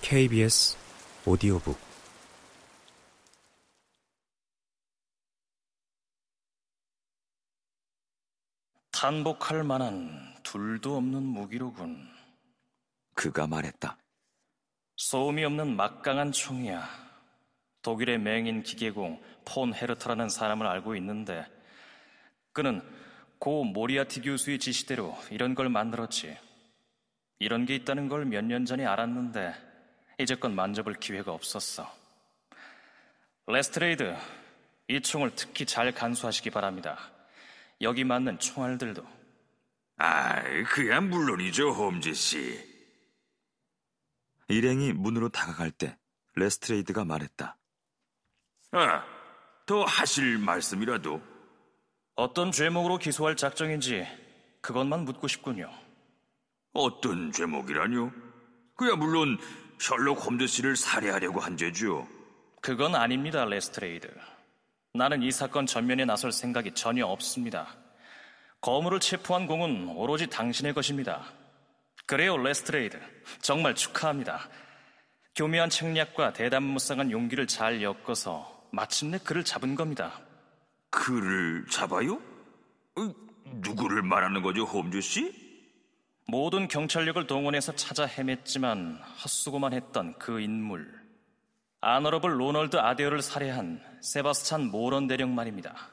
KBS 오디오북 탄복할 만한 둘도 없는 무기로군. 그가 말했다. 소음이 없는 막강한 총이야. 독일의 맹인 기계공 폰 헤르트라는 사람을 알고 있는데 그는 고 모리아티 교수의 지시대로 이런 걸 만들었지. 이런 게 있다는 걸 몇 년 전에 알았는데 이제껏 만져볼 기회가 없었어. 레스트레이드, 이 총을 특히 잘 간수하시기 바랍니다. 여기 맞는 총알들도. 아, 그야 물론이죠, 홈즈 씨. 일행이 문으로 다가갈 때 레스트레이드가 말했다. 아, 더 하실 말씀이라도. 어떤 죄목으로 기소할 작정인지 그것만 묻고 싶군요. 어떤 죄목이라뇨? 그야 물론 셜록 홈즈 씨를 살해하려고 한 죄죠. 그건 아닙니다, 레스트레이드. 나는 이 사건 전면에 나설 생각이 전혀 없습니다. 거물을 체포한 공은 오로지 당신의 것입니다. 그래요, 레스트레이드. 정말 축하합니다. 교묘한 책략과 대담무쌍한 용기를 잘 엮어서 마침내 그를 잡은 겁니다. 그를 잡아요? 어, 누구를 말하는 거죠, 홈즈 씨? 모든 경찰력을 동원해서 찾아 헤맸지만 헛수고만 했던 그 인물. 아너러블 로널드 아데어를 살해한 세바스찬 모런 대령 말입니다.